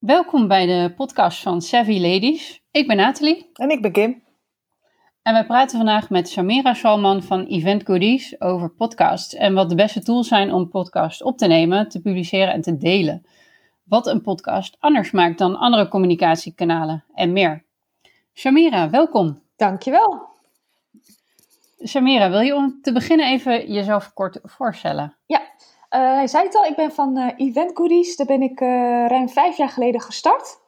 Welkom bij de podcast van Savvy Ladies. Ik ben Nathalie. En ik ben Kim. En wij praten vandaag met Samira Salman van Event Goodies over podcasts en wat de beste tools zijn om podcasts op te nemen, te publiceren en te delen. Wat een podcast anders maakt dan andere communicatiekanalen en meer. Samira, welkom. Dankjewel. Samira, wil je om te beginnen even jezelf kort voorstellen? Ja, uh, hij zei het al, ik ben van uh, Event Goodies. Daar ben ik uh, ruim vijf jaar geleden gestart.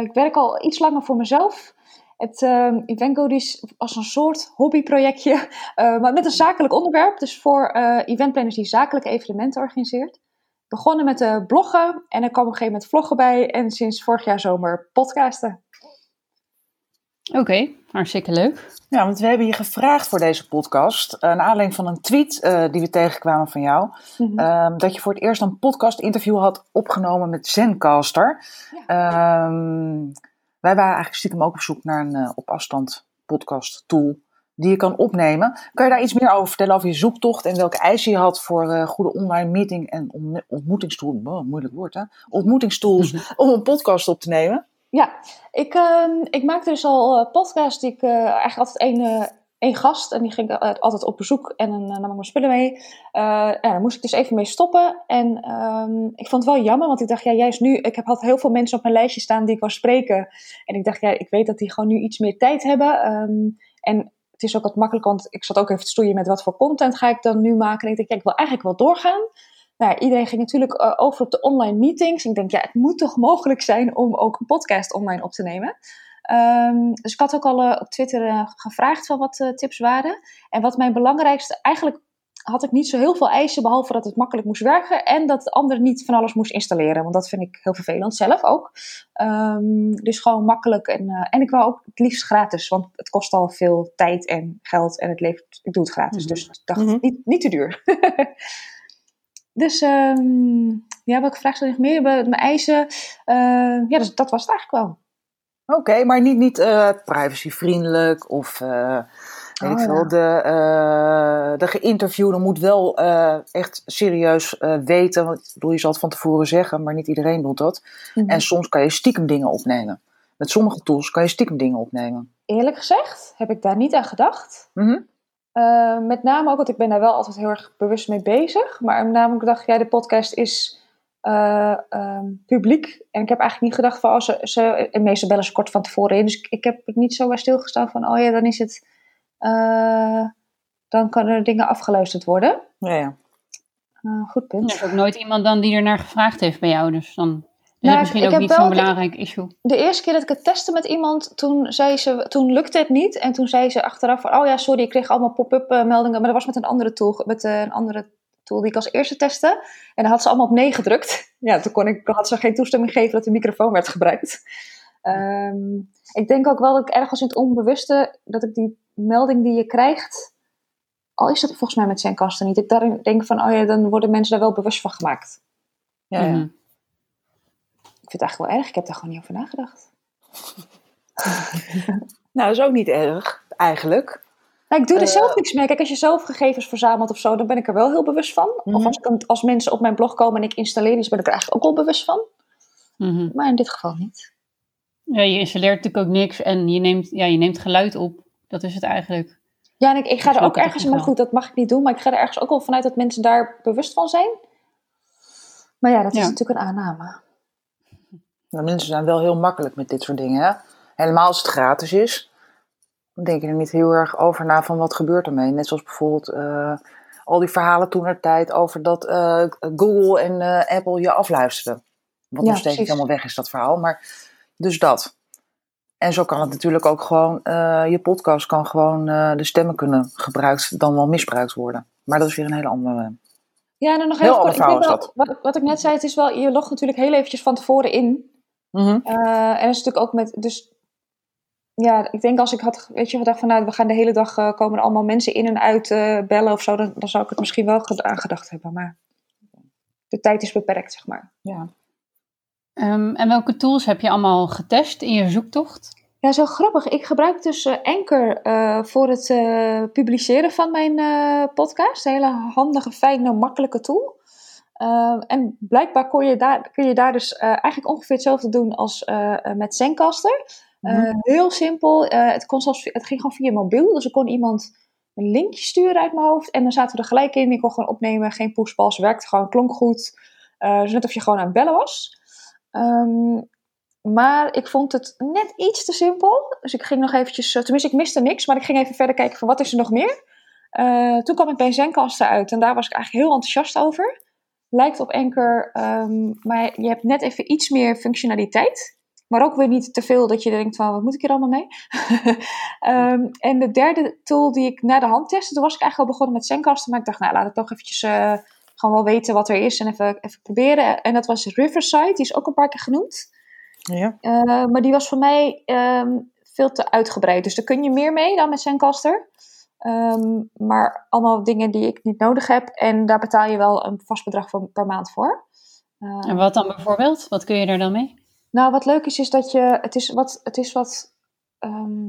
ik werk al iets langer voor mezelf. Het Event Goodies als een soort hobbyprojectje, maar met een zakelijk onderwerp. Dus voor eventplanners die zakelijke evenementen organiseert. Begonnen met bloggen en er kwam op een gegeven moment vloggen bij. En sinds vorig jaar zomer podcasten. Oké, hartstikke leuk. Ja, want we hebben je gevraagd voor deze podcast, uh, naar aanleiding van een tweet uh, die we tegenkwamen van jou, mm -hmm. dat je voor het eerst een podcast-interview had opgenomen met Zencaster. Ja. Um, wij waren eigenlijk stiekem ook op zoek naar een uh, op afstand podcast tool die je kan opnemen. Kan je daar iets meer over vertellen over je zoektocht en welke eisen je had voor goede online meeting en ontmoetingstoel, oh, moeilijk woord hè, ontmoetingstools mhm. om een podcast op te nemen? Ja, ik, uh, ik maakte dus al uh, podcasts die ik uh, eigenlijk altijd één, uh, één gast en die ging altijd op bezoek en dan nam ik mijn spullen mee. ja, daar moest ik dus even mee stoppen en um, ik vond het wel jammer, want ik dacht, ja, juist nu, ik heb had heel veel mensen op mijn lijstje staan die ik wou spreken en ik dacht, ja, ik weet dat die gewoon nu iets meer tijd hebben um, en het is ook wat makkelijk, want ik zat ook even te stoeien met wat voor content ga ik dan nu maken en ik dacht, ja, ik wil eigenlijk wel doorgaan. Nou, iedereen ging natuurlijk uh, over op de online meetings. Ik denk, ja, het moet toch mogelijk zijn om ook een podcast online op te nemen. Um, dus ik had ook al uh, op Twitter uh, gevraagd van wat tips waren. En wat mijn belangrijkste, eigenlijk had ik niet zo heel veel eisen, behalve dat het makkelijk moest werken en dat de ander niet van alles moest installeren. Want dat vind ik heel vervelend, zelf ook. Um, dus gewoon makkelijk en, en ik wou ook het liefst gratis, want het kost al veel tijd en geld en het levert, ik doe het gratis. Mm -hmm. Dus ik dacht, mm -hmm. niet, niet te duur. Dus um, ja, welke vraag je nog meer? Mijn eisen. Uh, ja, dus dat was het eigenlijk wel. Oké, okay, maar niet, niet uh, privacyvriendelijk of uh, weet oh, ik veel. Ja. De, uh, de geïnterviewde moet wel echt serieus weten. Want ik bedoel, je zal het van tevoren zeggen, maar niet iedereen doet dat. Mm -hmm. En soms kan je stiekem dingen opnemen. Met sommige tools kan je stiekem dingen opnemen. Eerlijk gezegd heb ik daar niet aan gedacht. Mm -hmm. Uh, met name ook, want ik ben daar wel altijd heel erg bewust mee bezig. Maar met name, ik dacht, ja, de podcast is uh, um, publiek. En ik heb eigenlijk niet gedacht van, oh, ze, ze, en meestal bellen ze kort van tevoren in. Dus ik, ik heb het niet zo bij stilgestaan van, oh ja, dan is het, uh, dan kunnen er dingen afgeluisterd worden. Ja, ja. goed punt. Er is ook nooit iemand dan die er naar gevraagd heeft bij jou, dus dan... Dus nou, misschien ook niet zo'n belangrijk issue. De eerste keer dat ik het testte met iemand, toen, zei ze, toen lukte het niet. En toen zei ze achteraf van, oh ja, sorry, ik kreeg allemaal pop-up meldingen. Maar dat was met een andere tool, met een andere tool die ik als eerste testte. En dan had ze allemaal op nee gedrukt. Ja, toen kon ik, had ze geen toestemming gegeven dat de microfoon werd gebruikt. Um, ik denk ook wel dat ik ergens in het onbewuste, dat ik die melding die je krijgt, al is dat volgens mij met zijn kasten niet. Ik daarin denk van, oh ja, dan worden mensen daar wel bewust van gemaakt. Ja, ja. Vind het eigenlijk wel erg. Ik heb daar gewoon niet over nagedacht. nou, dat is ook niet erg, eigenlijk. Nou, ik doe er uh, zelf niks mee. Kijk, als je zelf gegevens verzamelt of zo, dan ben ik er wel heel bewust van. Of als, ik, als, mensen op mijn blog komen en ik installeer iets, ben ik er eigenlijk ook wel bewust van. Mm-hmm. Maar in dit geval niet. Ja, je installeert natuurlijk ook niks en je neemt, ja, je neemt geluid op. Dat is het eigenlijk. Ja, en ik, ik ga er ook ergens, maar goed, dat mag ik niet doen, maar ik ga er ergens ook wel vanuit dat mensen daar bewust van zijn. Maar ja, dat is ja. natuurlijk een aanname. Nou, mensen zijn wel heel makkelijk met dit soort dingen. Hè? Helemaal als het gratis is, dan denk je er niet heel erg over na van wat gebeurt ermee. Net zoals bijvoorbeeld uh, al die verhalen toen er tijd over dat uh, Google en uh, Apple je afluisterden. Wat ja, nog steeds niet helemaal weg is, dat verhaal. Maar dus dat. En zo kan het natuurlijk ook gewoon, je podcast kan gewoon, de stemmen kunnen gebruikt, dan wel misbruikt worden. Maar dat is weer een hele andere. Ja, en dan nog heel, heel kort. Ik wel, wat, wat ik net zei, het is wel, je logt natuurlijk heel eventjes van tevoren in. Mm -hmm. uh, en dat is natuurlijk ook met. Dus ja, ik denk als ik had, weet je, gedacht van nou, we gaan de hele dag uh, komen er allemaal mensen in en uit uh, bellen of zo, dan, dan zou ik het misschien wel aangedacht hebben. Maar de tijd is beperkt, zeg maar. Ja. Um, en welke tools heb je allemaal getest in je zoektocht? Ja, zo grappig. Ik gebruik dus Anchor voor het publiceren van mijn podcast. Een hele handige, fijne, makkelijke tool. Ehm, en blijkbaar kon je daar, kun je daar dus eh, eigenlijk ongeveer hetzelfde doen als eh, met Zencaster. Eh, Mhm. Heel simpel. het, kon zelfs, het ging gewoon via mobiel. Dus er kon iemand een linkje sturen uit mijn hoofd. En dan zaten we er gelijk in. Ik kon gewoon opnemen. Geen pushpas. Werkte gewoon. Klonk goed. Dus net of je gewoon aan het bellen was. Ehm, maar ik vond het net iets te simpel. Dus ik ging nog eventjes... tenminste, ik miste niks. Maar ik ging even verder kijken van wat is er nog meer. Toen kwam ik bij Zencaster uit. En daar was ik eigenlijk heel enthousiast over. Lijkt op Anchor. ehm, maar je hebt net even iets meer functionaliteit. Maar ook weer niet te veel dat je denkt van, wat moet ik hier allemaal mee? Ehm, en de derde tool die ik naar de hand testte, toen was ik eigenlijk al begonnen met Zencaster. Maar ik dacht, nou laat ik toch eventjes eh, gewoon wel weten wat er is en even, even proberen. En dat was Riverside, die is ook een paar keer genoemd. Ja. Eh, maar die was voor mij ehm, veel te uitgebreid. Dus daar kun je meer mee dan met Zencaster. Ehm, maar allemaal dingen die ik niet nodig heb. En daar betaal je wel een vast bedrag voor, per maand voor. Eh, En wat dan bijvoorbeeld? Wat kun je er dan mee? nou, wat leuk is, is dat je. Het is wat. Het is wat ehm,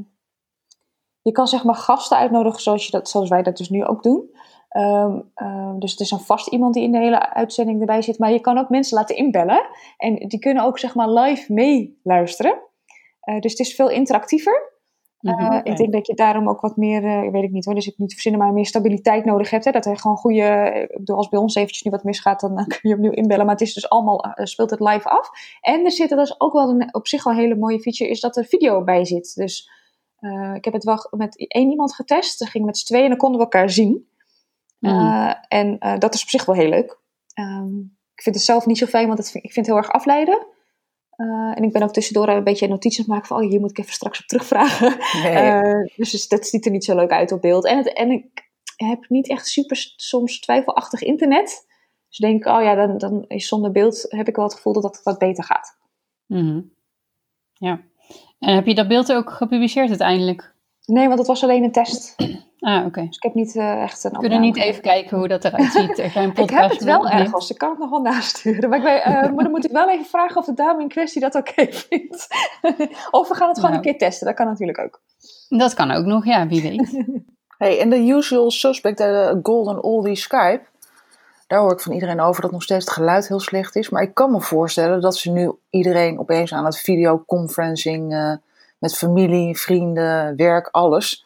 je kan zeg maar gasten uitnodigen zoals, je dat, zoals wij dat dus nu ook doen. Ehm, ehm, dus het is een vast iemand die in de hele uitzending erbij zit. Maar je kan ook mensen laten inbellen. En die kunnen ook zeg maar live meeluisteren. Eh dus het is veel interactiever. Mhm, Eh, oké. Ik denk dat je daarom ook wat meer, eh, weet ik niet hoor, dus ik niet te verzinnen, maar meer stabiliteit nodig hebt. Hè? Dat er gewoon goede, eh, ik bedoel, als bij ons eventjes nu wat misgaat, dan kun je opnieuw inbellen. Maar het is dus allemaal, speelt het live af. En er zit, dat is ook wel een, op zich wel een hele mooie feature, is dat er video bij zit. Dus ik heb het wel met één iemand getest, dan ging met z'n tweeën en dan konden we elkaar zien. Mhm. En dat is op zich wel heel leuk. Ehm, ik vind het zelf niet zo fijn, want het, ik vind het heel erg afleiden. Eh, en ik ben ook tussendoor een beetje notities maken van, oh, hier moet ik even straks op terugvragen. Nee. Eh, dus dat ziet er niet zo leuk uit op beeld. En, het, en ik heb niet echt super soms twijfelachtig internet. Dus denk ik, oh ja, dan, dan is zonder beeld heb ik wel het gevoel dat het wat beter gaat. Mhm. Ja. En heb je dat beeld ook gepubliceerd uiteindelijk? Nee, want het was alleen een test. Dus Ah, oké. ik heb niet eh, echt een We kunnen niet even kijken hoe dat eruit ziet. Er zijn Ik heb het wel ergens. Ik kan het nog wel nasturen. Maar, ik eh, maar dan moet ik wel even vragen of de dame in kwestie dat oké vindt. of we gaan het gewoon Nou. een keer testen. Dat kan natuurlijk ook. Dat kan ook nog, ja, wie weet. Hey, en de usual suspect, de golden oldie Skype. Daar hoor ik van iedereen over dat nog steeds het geluid heel slecht is. Maar ik kan me voorstellen dat ze nu iedereen opeens aan het videoconferencing eh met familie, vrienden, werk, alles.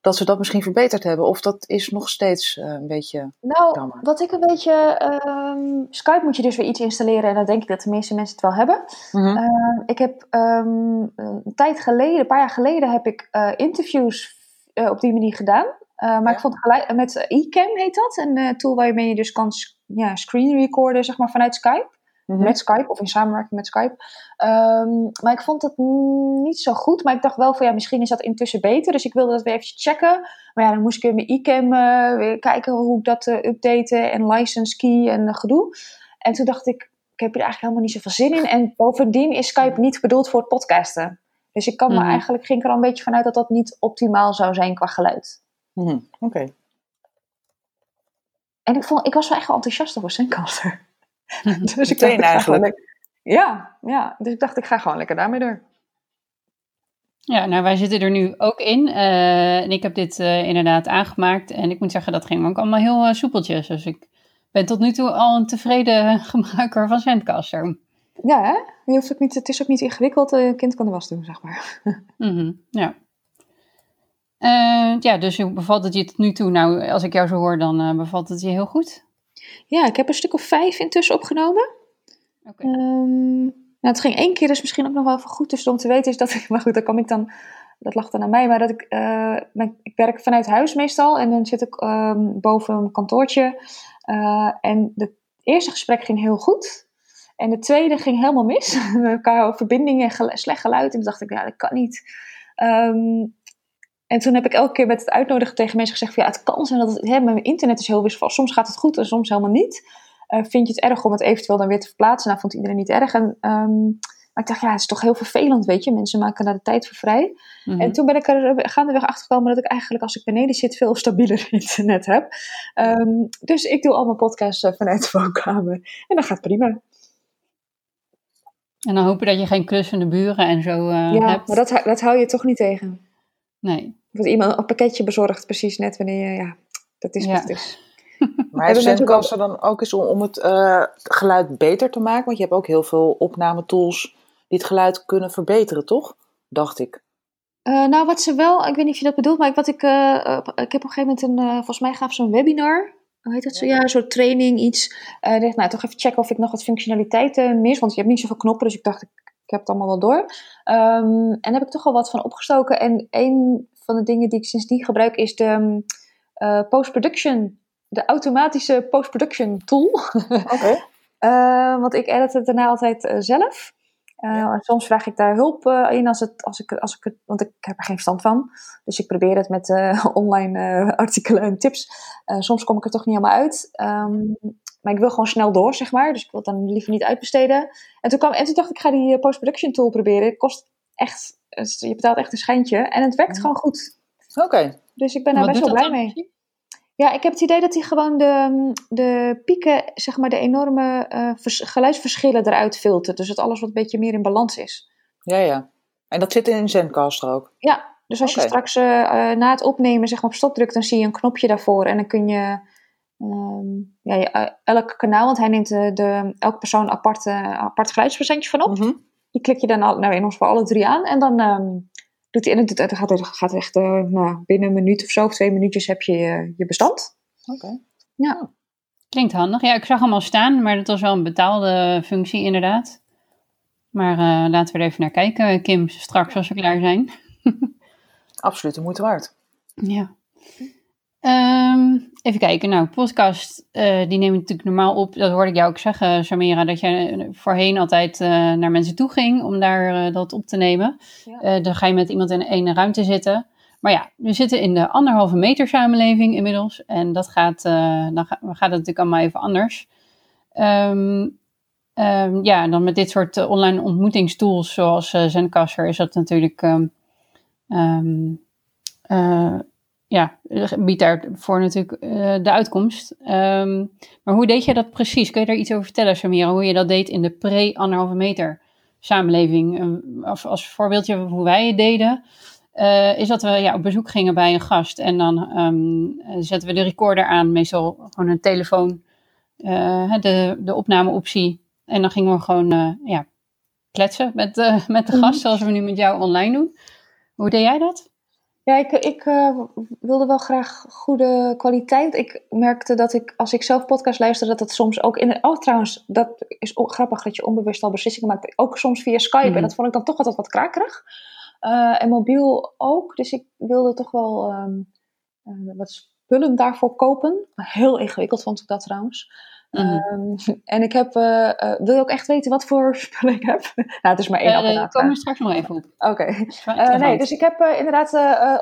Dat ze dat misschien verbeterd hebben. Of dat is nog steeds eh, een beetje. Nou, wat ik een beetje... ehm, Skype moet je dus weer iets installeren. En dan denk ik dat de meeste mensen het wel hebben. Ehm, ik heb ehm, een tijd geleden, een paar jaar geleden, heb ik eh, interviews eh, op die manier gedaan. Maar Ja. ik vond gelijk, met eCam heet dat, een tool waarmee je dus kan ja, screen recorden zeg maar, vanuit Skype. Mhm. Met Skype of in samenwerking met Skype. Ehm, maar ik vond het niet zo goed. Maar ik dacht wel van ja, misschien is dat intussen beter. Dus ik wilde dat weer even checken. Maar ja, dan moest ik weer mijn eCam eh, weer kijken hoe ik dat eh, updaten. En license key en eh, gedoe. En toen dacht ik, ik heb hier eigenlijk helemaal niet zoveel zin in. En bovendien is Skype niet bedoeld voor het podcasten. Dus ik kan Mhm. me eigenlijk, ging er al een beetje vanuit dat dat niet optimaal zou zijn qua geluid. Mhm. Oké. En ik, vond, ik was wel echt wel enthousiast over Zencaster. dus ik dacht, Meteen ik ga eigenlijk. gewoon lekker- Ja, ja, dus ik dacht, ik ga gewoon lekker daarmee door. Ja, nou wij zitten er nu ook in. eh, en ik heb dit eh, inderdaad aangemaakt. En ik moet zeggen, dat ging ook allemaal heel eh, soepeltjes. Dus ik ben tot nu toe al een tevreden gebruiker van Zencaster. Ja, hè? Je hoeft ook niet, het is ook niet ingewikkeld. Een kind kan de was doen, zeg maar. Mhm, ja. Eh, ja, dus hoe bevalt het je tot nu toe? Nou, als ik jou zo hoor, dan bevalt het je heel goed. Ja, ik heb een stuk of vijf intussen opgenomen. Oké. Ehm, nou, het ging één keer, dus misschien ook nog wel even goed. Dus om te weten is dat ik, maar goed, dan kom ik dan, dat lag dan aan mij. Maar dat ik, eh, mijn- ik werk vanuit huis meestal. En dan zit ik ehm, boven een kantoortje. Eh, en het eerste gesprek ging heel goed. En de tweede ging helemaal mis. Qua verbindingen, gel- slecht geluid. En toen dacht ik, ja, dat kan niet. Ehm, en toen heb ik elke keer met het uitnodigen tegen mensen gezegd: van, ja, het kan zijn dat het, hè, mijn internet is heel wisselvallig. Soms gaat het goed en soms helemaal niet. Eh, vind je het erg om het eventueel dan weer te verplaatsen? Nou, vond iedereen niet erg. En, ehm, maar ik dacht, ja, het is toch heel vervelend, weet je. Mensen maken daar de tijd voor vrij. Mhm. En toen ben ik er gaandeweg achter gekomen dat ik eigenlijk als ik beneden zit veel stabieler internet heb. Ehm, dus ik doe al mijn podcasts eh, vanuit de woonkamer. En dat gaat prima. En dan hopen dat je geen klussende buren en zo eh, ja, hebt. maar dat, dat hou je toch niet tegen. Nee. Dat iemand een pakketje bezorgt precies net wanneer je, ja, dat is Ja. wat het is. Maar heeft Zencaster dan ook eens om, om het uh, geluid beter te maken? Want je hebt ook heel veel opnametools die het geluid kunnen verbeteren, toch? Dacht ik. Uh, nou, wat ze wel, ik weet niet of je dat bedoelt, maar wat ik, uh, ik heb op een gegeven moment een, volgens mij gaf ze een webinar. Hoe heet dat zo? Ja, een soort training, iets. Uh, dacht, nou, toch even checken of ik nog wat functionaliteiten mis, want je hebt niet zoveel knoppen, dus ik dacht, ik, ik heb het allemaal wel door. Um, en daar heb ik toch al wat van opgestoken. En een van de dingen die ik sindsdien gebruik is de post-production de automatische post-production tool. Oké. uh, want ik edit het daarna altijd uh, zelf. Uh, ja. Soms vraag ik daar hulp in als, het, als, ik, als ik het, want ik heb er geen verstand van. Dus ik probeer het met online artikelen en tips. soms kom ik er toch niet helemaal uit. Um, maar ik wil gewoon snel door, zeg maar. Dus ik wil het dan liever niet uitbesteden. En toen, kwam, en toen dacht ik, ik ga die post-production tool proberen. Het kost echt, je betaalt echt een schijntje. En het werkt gewoon goed. Oké. Dus ik ben daar best wel blij mee. Ja, ik heb het idee dat hij gewoon de, de pieken, zeg maar de enorme uh, geluidsverschillen eruit filtert. Dus dat alles wat een beetje meer in balans is. Ja, ja. En dat zit in Zencaster ook? Ja, dus als je straks uh, na het opnemen zeg maar op stop drukt, dan zie je een knopje daarvoor. En dan kun je um, ja, elk kanaal, want hij neemt de, de, elke persoon apart, apart geluidsprocentje van op. Mm -hmm. Die klik je dan al, nou, in ons geval alle drie aan. En dan um, doet hij, en het, het gaat, het gaat echt uh, nou, binnen een minuut of zo, of twee minuutjes heb je je, je bestand. Oké. Okay. Ja. Klinkt handig. Ja, ik zag hem al staan, maar dat was wel een betaalde functie inderdaad. Maar uh, laten we er even naar kijken, Kim, straks als we klaar zijn. Absoluut de moeite waard. Ja. Um, even kijken, nou, podcast, uh, die neem ik natuurlijk normaal op. Dat hoorde ik jou ook zeggen, Samira, dat je voorheen altijd uh, naar mensen toe ging om daar uh, dat op te nemen. Ja. dan ga je met iemand in een ruimte zitten. Maar ja, we zitten in de anderhalve meter samenleving inmiddels. En dat gaat, dan ga, gaat het natuurlijk allemaal even anders. Um, um, ja, dan met dit soort online ontmoetingstools zoals Zencaster is dat natuurlijk ja, biedt daarvoor natuurlijk uh, de uitkomst. Um, maar hoe deed jij dat precies? Kun je daar iets over vertellen, Samira? Hoe je dat deed in de pre-anderhalve meter samenleving? Um, als, als voorbeeldje hoe wij het deden, uh, is dat we ja, op bezoek gingen bij een gast. En dan um, zetten we de recorder aan, meestal gewoon een telefoon, uh, de, de opnameoptie. En dan gingen we gewoon ja, kletsen met, met de gast, zoals we nu met jou online doen. Hoe deed jij dat? Ja, ik, ik uh, wilde wel graag goede kwaliteit. Ik merkte dat ik, als ik zelf podcast luister, dat het soms ook in. Oh, trouwens, dat is grappig dat je onbewust al beslissingen maakt. Ook soms via Skype. Mm. En dat vond ik dan toch altijd wat krakerig. Uh, en mobiel ook. Dus ik wilde toch wel um, uh, wat spullen daarvoor kopen. Heel ingewikkeld vond ik dat trouwens. Mm. Um, en ik heb, uh, uh, wil je ook echt weten wat voor spullen ik heb? nou, het is maar één uh, apparaat. Daar komen we straks nog even op. Oké. Okay. nee, dus ik heb inderdaad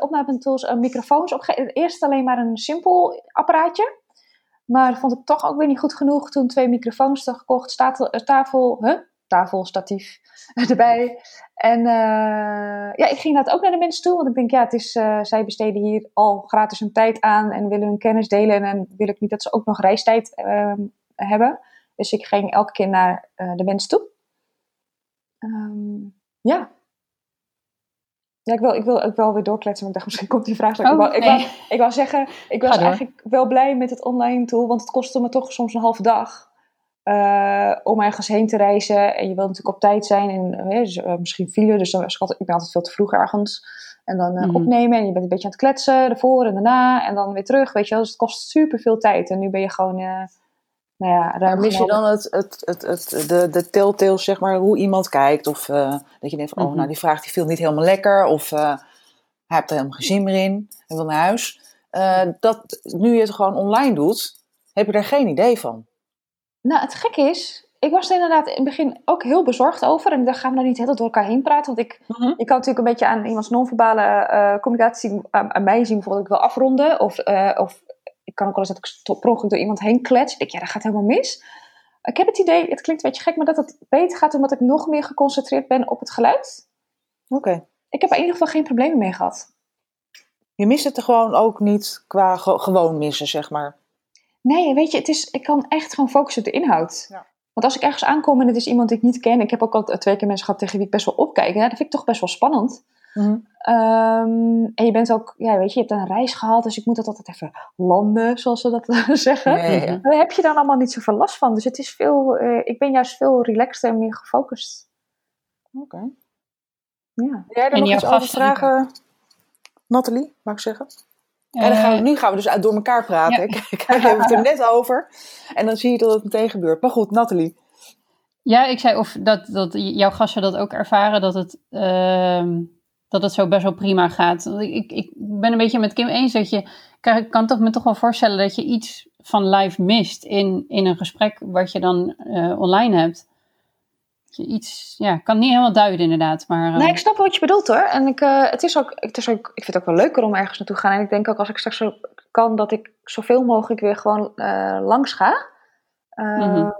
opnametools, microfoons. Op eerst alleen maar een simpel apparaatje. Maar dat vond ik toch ook weer niet goed genoeg. Toen twee microfoons gekocht, tafel, tafel, huh? Tafelstatief erbij. En ja, ik ging dat ook naar de mensen toe. Want ik denk, ja, het is, zij besteden hier al gratis hun tijd aan en willen hun kennis delen. En dan wil ik niet dat ze ook nog reistijd ehm, hebben. Dus ik ging elke keer naar uh, de mensen toe. Um, ja. Ja, ik wil, ik, wil, ik wil weer doorkletsen, want ik dacht misschien komt die vraag. Oh, ik, wou, nee. ik, wou, ik wou zeggen, ik was eigenlijk wel blij met het online tool, want het kostte me toch soms een halve dag. Uh, om ergens heen te reizen. En je wilt natuurlijk op tijd zijn. En uh, misschien file. Dus dan was ik, ben altijd veel te vroeg ergens. En dan uh, mm. opnemen. En je bent een beetje aan het kletsen. Ervoor en daarna. En dan weer terug. Weet je wel. Dus het kost super veel tijd. En nu ben je gewoon nou ja, maar mis je dan het, het, het, het, de, de telltales, zeg maar, hoe iemand kijkt? Of dat je denkt van, oh, nou, die vraag die viel niet helemaal lekker. Of hij heeft er helemaal geen zin meer in en wil naar huis. Dat, nu je het gewoon online doet, heb je daar geen idee van. Nou, het gekke is, ik was er inderdaad in het begin ook heel bezorgd over. En daar gaan we nou niet heel door elkaar heen praten. Want ik, mm -hmm. ik kan natuurlijk een beetje aan iemands non-verbale communicatie aan, aan, mij zien. Bijvoorbeeld, ik wil afronden. Of, of ik kan ook wel eens dat ik per door iemand heen klets. Ik denk, ja, dat gaat helemaal mis. Ik heb het idee, het klinkt een beetje gek, maar dat het beter gaat omdat ik nog meer geconcentreerd ben op het geluid. Oké. Ik heb er in ieder geval geen problemen mee gehad. Je mist het er gewoon ook niet qua ge gewoon missen, zeg maar. Nee, weet je, het is, ik kan echt gewoon focussen op de inhoud. Ja. Want als ik ergens aankom en het is iemand die ik niet ken, ik heb ook al twee keer mensen gehad tegen wie ik best wel opkijk, ja, dat vind ik toch best wel spannend. Mhm. Ehm, en je bent ook, ja, weet je, je hebt een reis gehad, dus ik moet dat altijd even landen, zoals ze dat zeggen. Ja. Daar heb je dan allemaal niet zoveel last van. Dus het is veel, eh, ik ben juist veel relaxter en meer gefocust. Oké. Ja. Jij er En nog iets over vragen, Nathalie, mag ik zeggen? En dan gaan we, Eh, nu gaan we dus door elkaar praten. ja. Ik, ik heb het er net over. En dan zie je dat het meteen gebeurt. Maar goed, Nathalie. Ja, ik zei of dat, dat jouw gasten dat ook ervaren, dat het, ehm, dat het zo best wel prima gaat. Ik, ik ben een beetje met Kim eens dat je, ik kan toch, me toch wel voorstellen dat je iets van live mist in, in een gesprek wat je dan eh, online hebt. Iets, ja, ik kan niet helemaal duiden inderdaad, maar... eh, Nee, ik snap wat je bedoelt hoor. En ik, eh, het is ook, het is ook, ik vind het ook wel leuker om ergens naartoe te gaan. En ik denk ook als ik straks zo kan, dat ik zoveel mogelijk weer gewoon eh, langs ga. Ehm,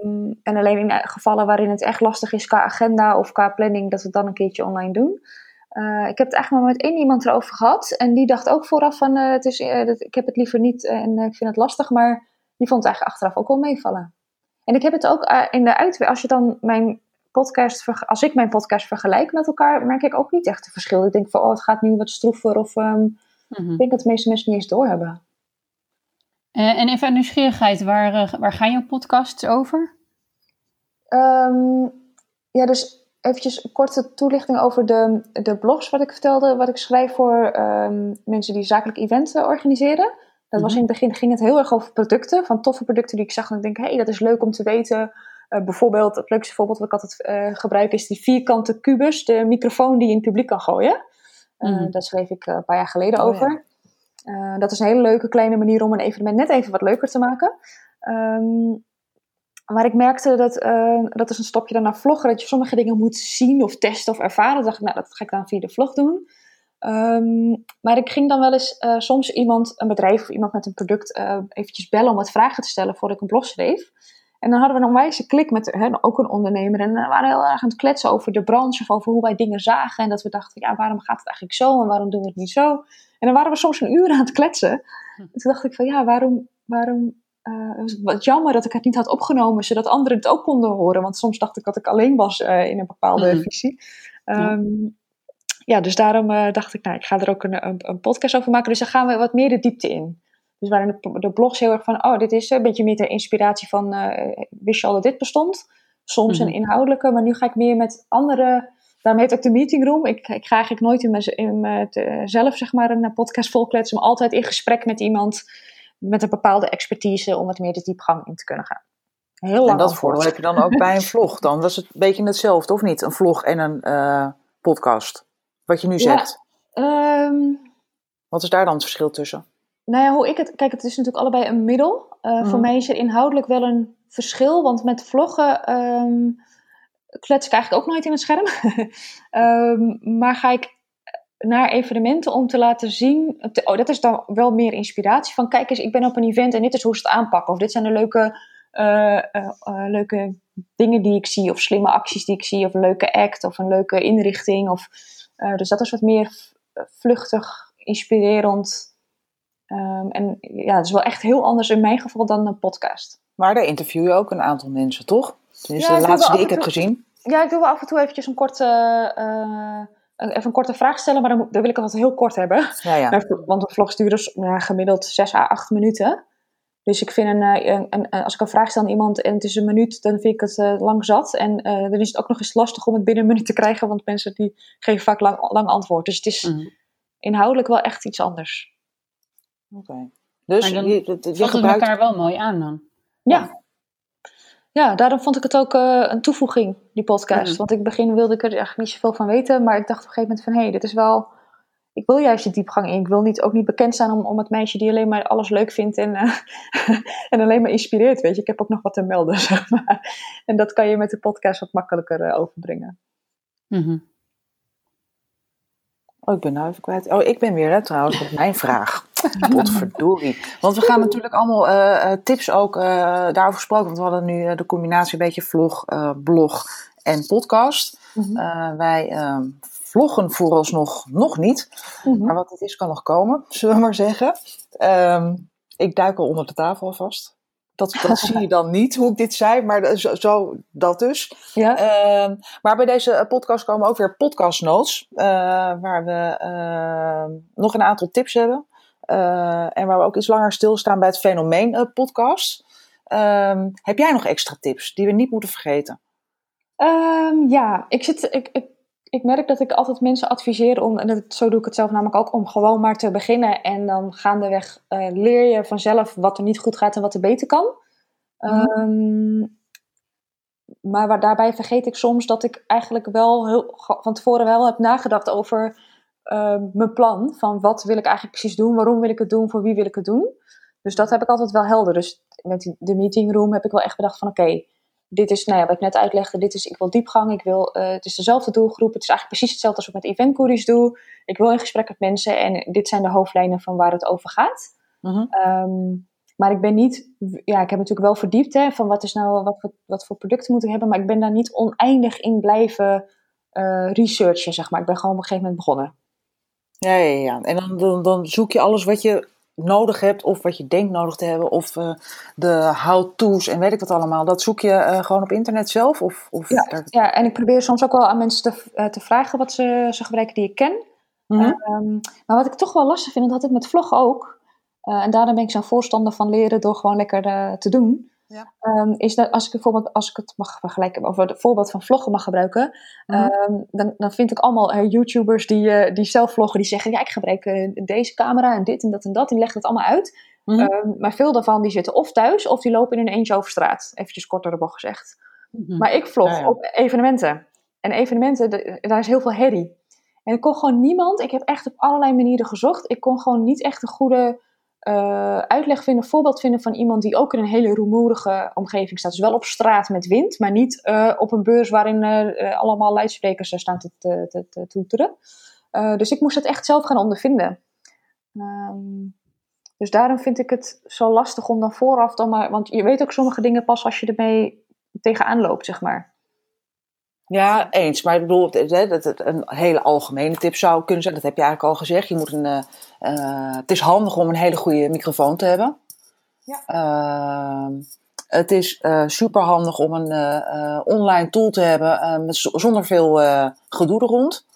En alleen in gevallen waarin het echt lastig is qua agenda of qua planning, dat we het dan een keertje online doen. Eh, ik heb het eigenlijk maar met één iemand erover gehad. En die dacht ook vooraf van, het is, dat- ik heb het liever niet en ik vind het lastig. Maar die vond het eigenlijk achteraf ook wel meevallen. En ik heb het ook in de uitwerking, als je dan mijn podcast, als ik mijn podcast vergelijk met elkaar, merk ik ook niet echt een verschil. Ik denk van, oh, het gaat nu wat stroever. Of ehm, mhm. ik denk dat de meeste mensen niet eens doorhebben. Eh, en even uit nieuwsgierigheid, waar, eh, waar gaan jouw podcasts over? Ehm, ja, dus eventjes een korte toelichting over de, de blogs wat ik vertelde, wat ik schrijf voor ehm, mensen die zakelijk eventen organiseren. Dat was Mhm. in het begin ging het heel erg over producten, van toffe producten die ik zag en ik denk, hé, hey, dat is leuk om te weten. Eh, bijvoorbeeld, het leukste voorbeeld wat ik altijd eh, gebruik is die vierkante kubus, de microfoon die je in het publiek kan gooien. Mhm. Daar schreef ik een paar jaar geleden Oh, over. Dat is een hele leuke kleine manier om een evenement net even wat leuker te maken. Ehm, maar ik merkte dat, dat is een stapje dan naar vloggen, dat je sommige dingen moet zien of testen of ervaren. Dacht ik, nou, dat ga ik dan via de vlog doen. Ehm, maar ik ging dan wel eens soms iemand, een bedrijf of iemand met een product, eh, eventjes bellen om wat vragen te stellen voordat ik een blog schreef. En dan hadden we een onwijze klik met hè, ook een ondernemer. En we waren heel erg aan het kletsen over de branche of over hoe wij dingen zagen. En dat we dachten, ja, waarom gaat het eigenlijk zo en waarom doen we het niet zo? En dan waren we soms een uur aan het kletsen. En toen dacht ik van, ja, waarom, waarom eh, het was wat jammer dat ik het niet had opgenomen, zodat anderen het ook konden horen. Want soms dacht ik dat ik alleen was eh, in een bepaalde Mhm. visie. Ehm, ja, dus daarom eh, dacht ik, nou, ik ga er ook een, een, een podcast over maken. Dus dan gaan we wat meer de diepte in. Dus waarin de, de blogs heel erg van, oh, dit is een beetje meer ter inspiratie van, eh, wist je al dat dit bestond? Soms Mhm. een inhoudelijke, maar nu ga ik meer met andere, daarom heet ook de meeting room. Ik, ik ga eigenlijk nooit in, te- zelf zeg maar een podcast volkletsen, maar altijd in gesprek met iemand met een bepaalde expertise om wat meer de diepgang in te kunnen gaan. Heel lang En dat voordeel heb je dan ook bij een vlog. Dan was het een beetje hetzelfde, of niet? Een vlog en een eh, podcast. Wat je nu Ja. zegt. Ehm, Wat is daar dan het verschil tussen? Nou ja, hoe ik het. Kijk, het is natuurlijk allebei een middel. Uh, Voor Mhm. mij is er inhoudelijk wel een verschil. Want met vloggen ehm, klets ik eigenlijk ook nooit in het scherm. Ehm, maar ga ik naar evenementen om te laten zien. te- oh, dat is dan wel meer inspiratie. Van kijk eens, ik ben op een event en dit is hoe ze het aanpakken. Of dit zijn de leuke, eh, eh, eh, leuke dingen die ik zie. Of slimme acties die ik zie. Of een leuke act. Of een leuke inrichting. Of, eh, dus dat is wat meer vluchtig, inspirerend. Ehm, en ja, het is wel echt heel anders in mijn geval dan een podcast. Maar daar interview je ook een aantal mensen, toch? Tenminste, Ja, de laatste die ik heb en gezien. Ja, ik doe wel af en toe eventjes een korte, eh, even een korte vraag stellen, maar dan, wil ik het altijd heel kort hebben. Ja, ja. Want een vlog duurt dus ja, gemiddeld 6 à 8 minuten. Dus ik vind, een, eh, een, een- een- als ik een vraag stel aan iemand en het is een minuut, dan vind ik het eh, lang zat. En dan is het ook nog eens lastig om het binnen een minuut te krijgen, want mensen die geven vaak lang, lang antwoord. Dus het is Mhm. inhoudelijk wel echt iets anders. Oké. Dus Maar dan je, je gebruikt... elkaar wel mooi aan dan? Ja. Ja, daarom vond ik het ook eh, een toevoeging, die podcast. Mhm. Want in het begin wilde ik er eigenlijk niet zoveel van weten. Maar ik dacht op een gegeven moment van... Hé, hey, dit is wel... Ik wil juist die diepgang in. Ik wil niet, ook niet bekend staan om, om het meisje die alleen maar alles leuk vindt. En, eh, en alleen maar inspireert, weet je. Ik heb ook nog wat te melden, zeg maar. En dat kan je met de podcast wat makkelijker eh, overbrengen. Mhm. Oh, ik ben nou even kwijt. Oh, ik ben weer, hè, trouwens, met mijn vraag. Potverdorie. Want we gaan natuurlijk allemaal eh, eh, tips ook eh, daarover gesproken. Want we hadden nu de combinatie een beetje vlog, blog en podcast. Mhm. Wij eh, vloggen vooralsnog nog niet. Mhm. Maar wat het is, kan nog komen, zullen we maar zeggen. Ehm, ik duik al onder de tafel alvast. Dat, dat zie je dan niet, hoe ik dit zei, maar zo, zo dat dus. Ja. Ehm, maar bij deze podcast komen ook weer podcast notes, waar we ehm, nog een aantal tips hebben. Eh, en waar we ook iets langer stilstaan bij het fenomeen eh, podcast. Ehm, heb jij nog extra tips die we niet moeten vergeten? Ehm, ja, ik, zit, ik, ik, ik merk dat ik altijd mensen adviseer om, en dat, zo doe ik het zelf namelijk ook, om gewoon maar te beginnen. En dan gaandeweg uh, leer je vanzelf wat er niet goed gaat en wat er beter kan. Mhm. Ehm, maar waar, daarbij vergeet ik soms dat ik eigenlijk wel heel, van tevoren wel heb nagedacht over ehm, mijn plan. Van wat wil ik eigenlijk precies doen, waarom wil ik het doen, voor wie wil ik het doen. Dus dat heb ik altijd wel helder. Dus met die- de meeting room heb ik wel echt bedacht van oké, dit is, nou ja, wat ik net uitlegde, dit is, ik wil diepgang, ik wil, eh, het is dezelfde doelgroep, het is eigenlijk precies hetzelfde als wat ik met eventcouriers doe. Ik wil in gesprek met mensen en dit zijn de hoofdlijnen van waar het over gaat. Mhm. Ehm, maar ik ben niet, ja, ik heb natuurlijk wel verdiept hè, van wat is nou, wat, voor- wat voor producten moet ik hebben, maar ik ben daar niet oneindig in blijven eh, researchen, zeg maar. Ik ben gewoon op een gegeven moment begonnen. Ja, ja, ja. En dan, dan, dan zoek je alles wat je nodig hebt, of wat je denkt nodig te hebben, of eh, de how-to's en weet ik wat allemaal. Dat zoek je eh, gewoon op internet zelf? Of, of Ja. daar- Ja, en ik probeer soms ook wel aan mensen te, eh, te vragen wat ze, ze gebruiken die ik ken. Mhm. Ehm, maar wat ik toch wel lastig vind, en dat had ik met vloggen ook. en daarom ben ik zo'n voorstander van leren door gewoon lekker te doen. Ja. ehm, is dat als ik bijvoorbeeld, als ik het mag vergelijken, of het voorbeeld van vloggen mag gebruiken, Mhm. ehm, dan, dan vind ik allemaal eh, YouTubers die, eh, die zelf vloggen, die zeggen, ja, ik gebruik eh, deze camera en dit en dat en dat. Die leggen het allemaal uit. Mhm. Ehm, maar veel daarvan die zitten of thuis, of die lopen in een eentje over straat. Eventjes kort door de bocht gezegd. Mhm. Maar ik vlog Ja, ja. op evenementen. En evenementen, de- daar is heel veel herrie. En ik kon gewoon niemand, ik heb echt op allerlei manieren gezocht. Ik kon gewoon niet echt een goede eh, uitleg vinden, voorbeeld vinden van iemand die ook in een hele rumoerige omgeving staat. Dus wel op straat met wind, maar niet eh, op een beurs waarin eh, allemaal luidsprekers staan te, te, te, te toeteren. Dus ik moest het echt zelf gaan ondervinden. Ehm, dus daarom vind ik het zo lastig om dan vooraf dan maar... Want je weet ook sommige dingen pas als je ermee tegenaan loopt, zeg maar. Ja, eens. Maar ik bedoel, het- het- een hele algemene tip zou kunnen zijn, dat heb je eigenlijk al gezegd. Je moet een, eh, eh, het is handig om een hele goede microfoon te hebben. Ja. Ehm, het is super handig om een eh, eh, online tool te hebben eh, met, zonder veel eh, gedoe er rond.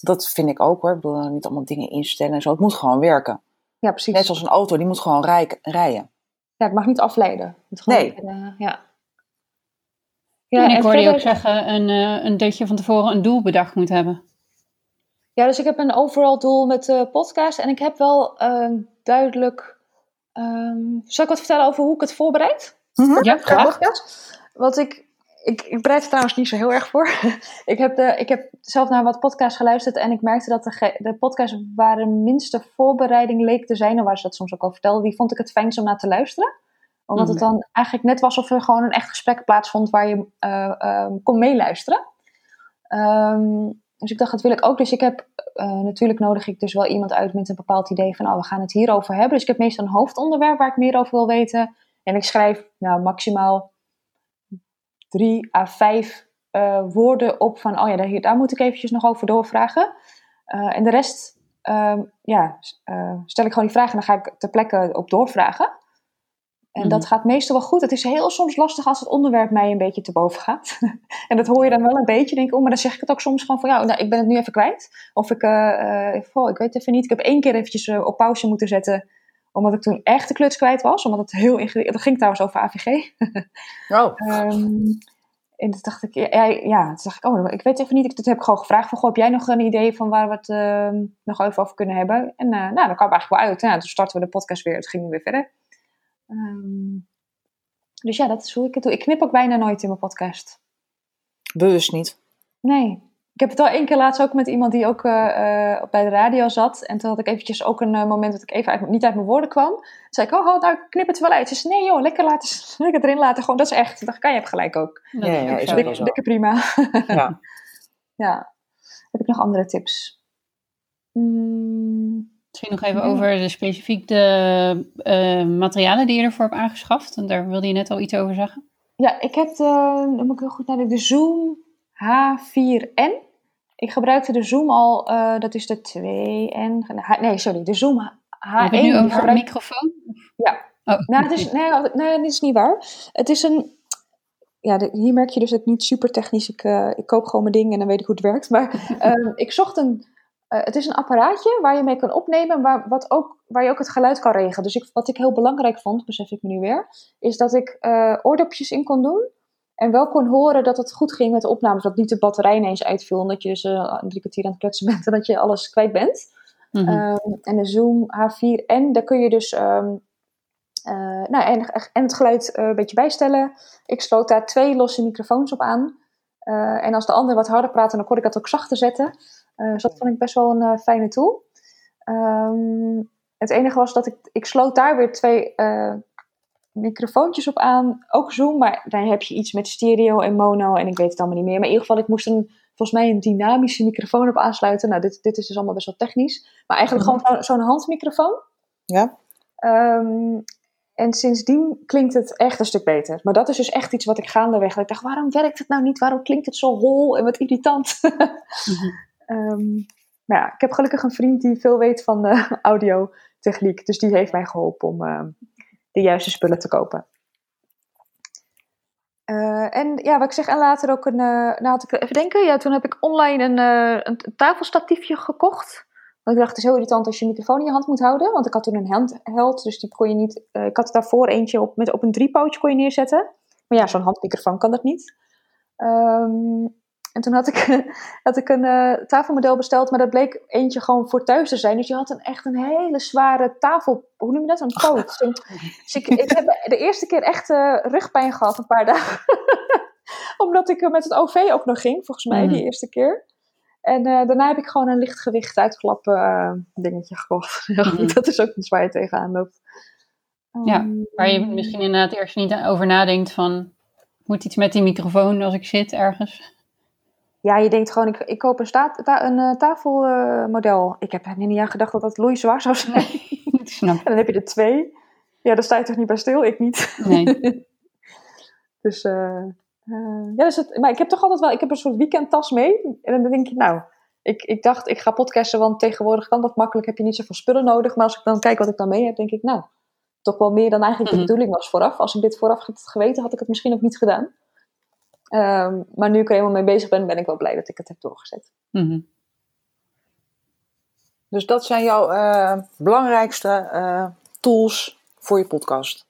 Dat vind ik ook hoor. Ik bedoel, niet allemaal dingen instellen en zo. Het moet gewoon werken. Ja, precies. Net zoals een auto, die moet gewoon rij- rijden. Ja, het mag niet afleiden. Het Nee. eh, ja. En ik hoorde je ook zeggen een, eh, een, dat je van tevoren een doel bedacht moet hebben. Ja, dus ik heb een overal doel met de podcast. En ik heb wel ehm, duidelijk... ehm, zal ik wat vertellen over hoe ik het voorbereid? Ja, de graag. podcast? Want ik, ik, ik bereid er trouwens niet zo heel erg voor. ik, heb de, ik heb zelf naar wat podcasts geluisterd en ik merkte dat de, ge- de podcasts waar de minste voorbereiding leek te zijn, en waar ze dat soms ook al vertelden, die vond ik het fijnst om naar te luisteren. Omdat het dan eigenlijk net was of er gewoon een echt gesprek plaatsvond waar je eh, ehm, kon meeluisteren. Ehm, dus ik dacht, dat wil ik ook. Dus ik heb eh, natuurlijk nodig ik dus wel iemand uit met een bepaald idee van, oh, we gaan het hierover hebben. Dus ik heb meestal een hoofdonderwerp waar ik meer over wil weten. En ik schrijf nou, maximaal drie à vijf eh, woorden op van, oh ja, daar, daar moet ik eventjes nog over doorvragen. En de rest, ehm, ja, stel ik gewoon die vraag en dan ga ik ter plekke op doorvragen. En dat gaat meestal wel goed. Het is heel soms lastig als het onderwerp mij een beetje te boven gaat. en dat hoor je dan wel een beetje. Denk ik, oh, maar dan zeg ik het ook soms gewoon van, ja, nou, ik ben het nu even kwijt. Of ik, oh, ik weet even niet. Ik heb één keer eventjes eh, op pauze moeten zetten omdat ik toen echt de kluts kwijt was. Omdat het heel ingewikkeld... Dat ging trouwens over AVG. Oh. Ehm, en toen dacht ik, ja, ja toen dacht ik, oh, ik weet even niet. Ik- Dat heb ik gewoon gevraagd van, goh, heb jij nog een idee van waar we het ehm, nog even over kunnen hebben? En nou, dan kwam ik eigenlijk wel uit. Nou, toen starten we de podcast weer. Het ging weer verder. Ehm, dus ja, dat is hoe ik het doe. Ik knip ook bijna nooit in mijn podcast. Bewust niet. Nee. Ik heb het al één keer laatst ook met iemand die ook eh, eh, bij de radio zat. En toen had ik eventjes ook een eh, moment dat ik even uit, niet uit mijn woorden kwam. Toen zei ik, oh, oh, nou, ik knip het er wel uit. Ze zei, nee joh, lekker, laten, lekker erin laten. Gewoon, dat is echt. Ik, ah, je hebt gelijk ook. Ja, is ja, wel zo. Prima. Ja. Ja. Heb ik nog andere tips? Mm, Misschien nog even Ja. over de specifiek de eh, materialen die je ervoor hebt aangeschaft. Want daar wilde je net al iets over zeggen. ja, ik heb de, dan moet ik heel goed nadenken, de Zoom H4n. Ik gebruikte de Zoom al, eh, dat is de 2N. H- Nee, sorry, de Zoom H1. Heb je nu over een gebruik- microfoon? Oh. Nou, het is, nee, nee, dit is niet waar. Het is een. Ja, de- hier merk je dus dat ik niet super technisch. Ik, eh, ik koop gewoon mijn ding en dan weet ik hoe het werkt. Maar ehm, ik zocht een. Eh, het is een apparaatje waar je mee kan opnemen, waar, wat ook, waar je ook het geluid kan regelen. Dus ik, wat ik heel belangrijk vond, besef ik me nu weer, is dat ik eh, oordopjes in kon doen. En wel kon horen dat het goed ging met de opnames. Dat niet de batterij ineens uitviel. En dat je dus eh, drie kwartier aan het kletsen bent en dat je alles kwijt bent. Mhm. Ehm, en de Zoom H4. En daar kun je dus. ehm, eh, nou, en, en het geluid een beetje bijstellen. Ik sloot daar twee losse microfoons op aan. En als de ander wat harder praatte, dan kon ik dat ook zachter zetten. Eh, dus dat vond ik best wel een eh, fijne tool. Ehm, het enige was dat ik, ik sloot daar weer twee eh, microfoontjes op aan. Ook Zoom, maar dan heb je iets met stereo en mono en ik weet het allemaal niet meer. Maar in ieder geval, ik moest een, volgens mij een dynamische microfoon op aansluiten. Nou, dit, dit is dus allemaal best wel technisch. Maar eigenlijk Mhm. gewoon zo- zo'n handmicrofoon. Ja? Ehm, en sindsdien klinkt het echt een stuk beter. Maar dat is dus echt iets wat ik gaandeweg... Ik dacht, waarom werkt het nou niet? Waarom klinkt het zo hol en wat irritant? Mhm. Ehm, maar ja, ik heb gelukkig een vriend die veel weet van de audiotechniek. Dus die heeft mij geholpen om ehm, de juiste spullen te kopen. Eh, en ja, wat ik zeg, en later ook een. eh nou, had ik even denken. Ja, toen heb ik online een, eh, een tafelstatiefje gekocht. Want ik dacht, het is heel irritant als je microfoon in je hand moet houden. Want ik had toen een handheld, dus die kon je niet. ik had daarvoor eentje op, met, op een driepootje kon je neerzetten. Maar ja, zo'n handmicrofoon kan dat niet. Ehm, en toen had ik, had ik een eh, tafelmodel besteld, maar dat bleek eentje gewoon voor thuis te zijn. Dus je had een, echt een hele zware tafel, hoe noem je dat? Een poot. Dus ik, ik heb de eerste keer echt eh, rugpijn gehad, een paar dagen. Omdat ik er met het OV ook nog ging, volgens mij, die Mhm. eerste keer. En eh, daarna heb ik gewoon een lichtgewicht uitklappen eh, dingetje gekocht. Mhm. Dat is ook iets waar je tegenaan loopt. Ja, Ehm, Waar je misschien inderdaad eerst niet over nadenkt van... Moet iets met die microfoon als ik zit ergens. Ja, je denkt gewoon, ik, ik koop een, ta- een eh, tafelmodel. ik heb er niet aan gedacht dat dat loeizwaar zou zijn. Snap. En dan heb je er twee. Ja, daar sta je toch niet bij stil? Ik niet. Nee. Dus, eh, eh, ja, dus het, maar ik heb toch altijd wel, ik heb een soort weekendtas mee. En dan denk ik, nou, ik, ik dacht, ik ga podcasten, want tegenwoordig kan dat makkelijk, heb je niet zoveel spullen nodig. Maar als ik dan kijk wat ik dan mee heb, denk ik, nou, toch wel meer dan eigenlijk de Mhm. bedoeling was vooraf. Als ik dit vooraf had geweten, had ik het misschien ook niet gedaan. Ehm, maar nu ik er helemaal mee bezig ben, ben ik wel blij dat ik het heb doorgezet. Mhm. Dus dat zijn jouw eh, belangrijkste eh, tools voor je podcast.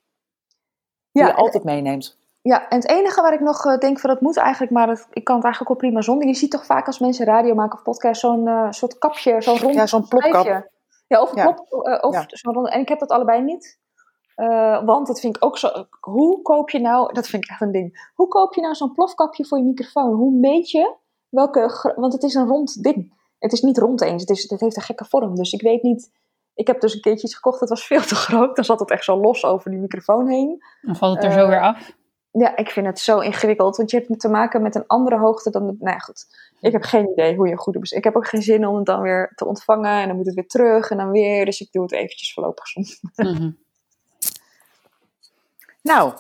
Die Ja, je altijd meeneemt. Ja, en het enige waar ik nog eh, denk van dat moet eigenlijk, maar dat, ik kan het eigenlijk ook prima zonder. Je ziet toch vaak als mensen radio maken of podcast zo'n soort kapje, zo'n rond Ja, zo'n plopkap. Ja, of een Ja. plop, of Ja. rond. En ik heb dat allebei niet. Eh, want dat vind ik ook zo. Hoe koop je nou, dat vind ik echt een ding. Hoe koop je nou zo'n plofkapje voor je microfoon? Hoe meet je welke, want het is een rond ding. Het is niet rond eens, het, is, het heeft een gekke vorm. Dus ik weet niet, ik heb dus een keertje iets gekocht, dat was veel te groot. Dan zat het echt zo los over die microfoon heen. Dan valt het er Eh, zo weer af. Ja, ik vind het zo ingewikkeld, want je hebt te maken met een andere hoogte dan. De, nou ja, goed. Ik heb geen idee hoe je een goede Ik heb ook geen zin om het dan weer te ontvangen en dan moet het weer terug en dan weer. Dus ik doe het eventjes voorlopig soms. Mhm. Nou,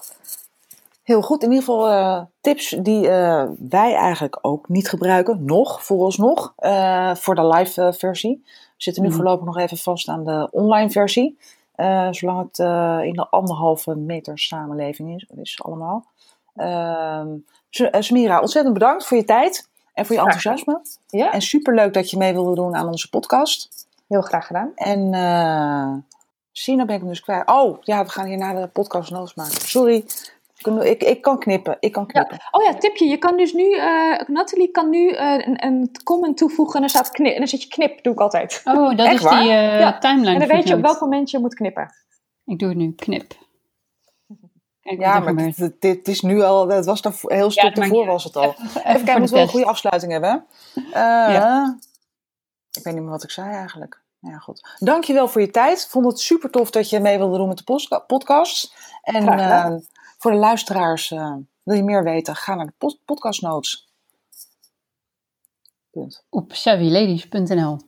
heel goed. In ieder geval eh, tips die eh, wij eigenlijk ook niet gebruiken. Nog, vooralsnog. eh voor de live versie. We zitten nu Mhm. voorlopig nog even vast aan de online versie. zolang het in de anderhalve meter samenleving is, is allemaal. Ehm eh, Smira, ontzettend bedankt voor je tijd en voor je Graag enthousiasme. Ja, En superleuk dat je mee wilde doen aan onze podcast. heel graag gedaan. En Sina ben ik hem dus kwijt. Oh, ja, we gaan hier naar de podcast notes maken. Sorry. Ik, ik, kan knippen. Ik kan knippen. Oh ja, tipje. Je kan dus nu, eh Nathalie kan nu eh, een, een comment toevoegen en er staat knip. En dan zit je knip, doe ik altijd. Oh, dat Echt is waar? die eh, Ja. timeline. En dan weet je op welk moment je moet knippen. Ik doe het nu. Knip. Kijk Ja, maar dit is nu al, het was daar heel stuk maakt ervoor was het al. Even, Even, kijken, voor moeten de we een goede afsluiting hebben. Eh, Ik weet niet meer wat ik zei eigenlijk. Ja, goed. Dankjewel voor je tijd. Vond het super tof dat je mee wilde doen met de podcast. En Graag gedaan. eh, voor de luisteraars, eh, wil je meer weten, ga naar de post- podcast notes. Punt. Op savvyladies.nl.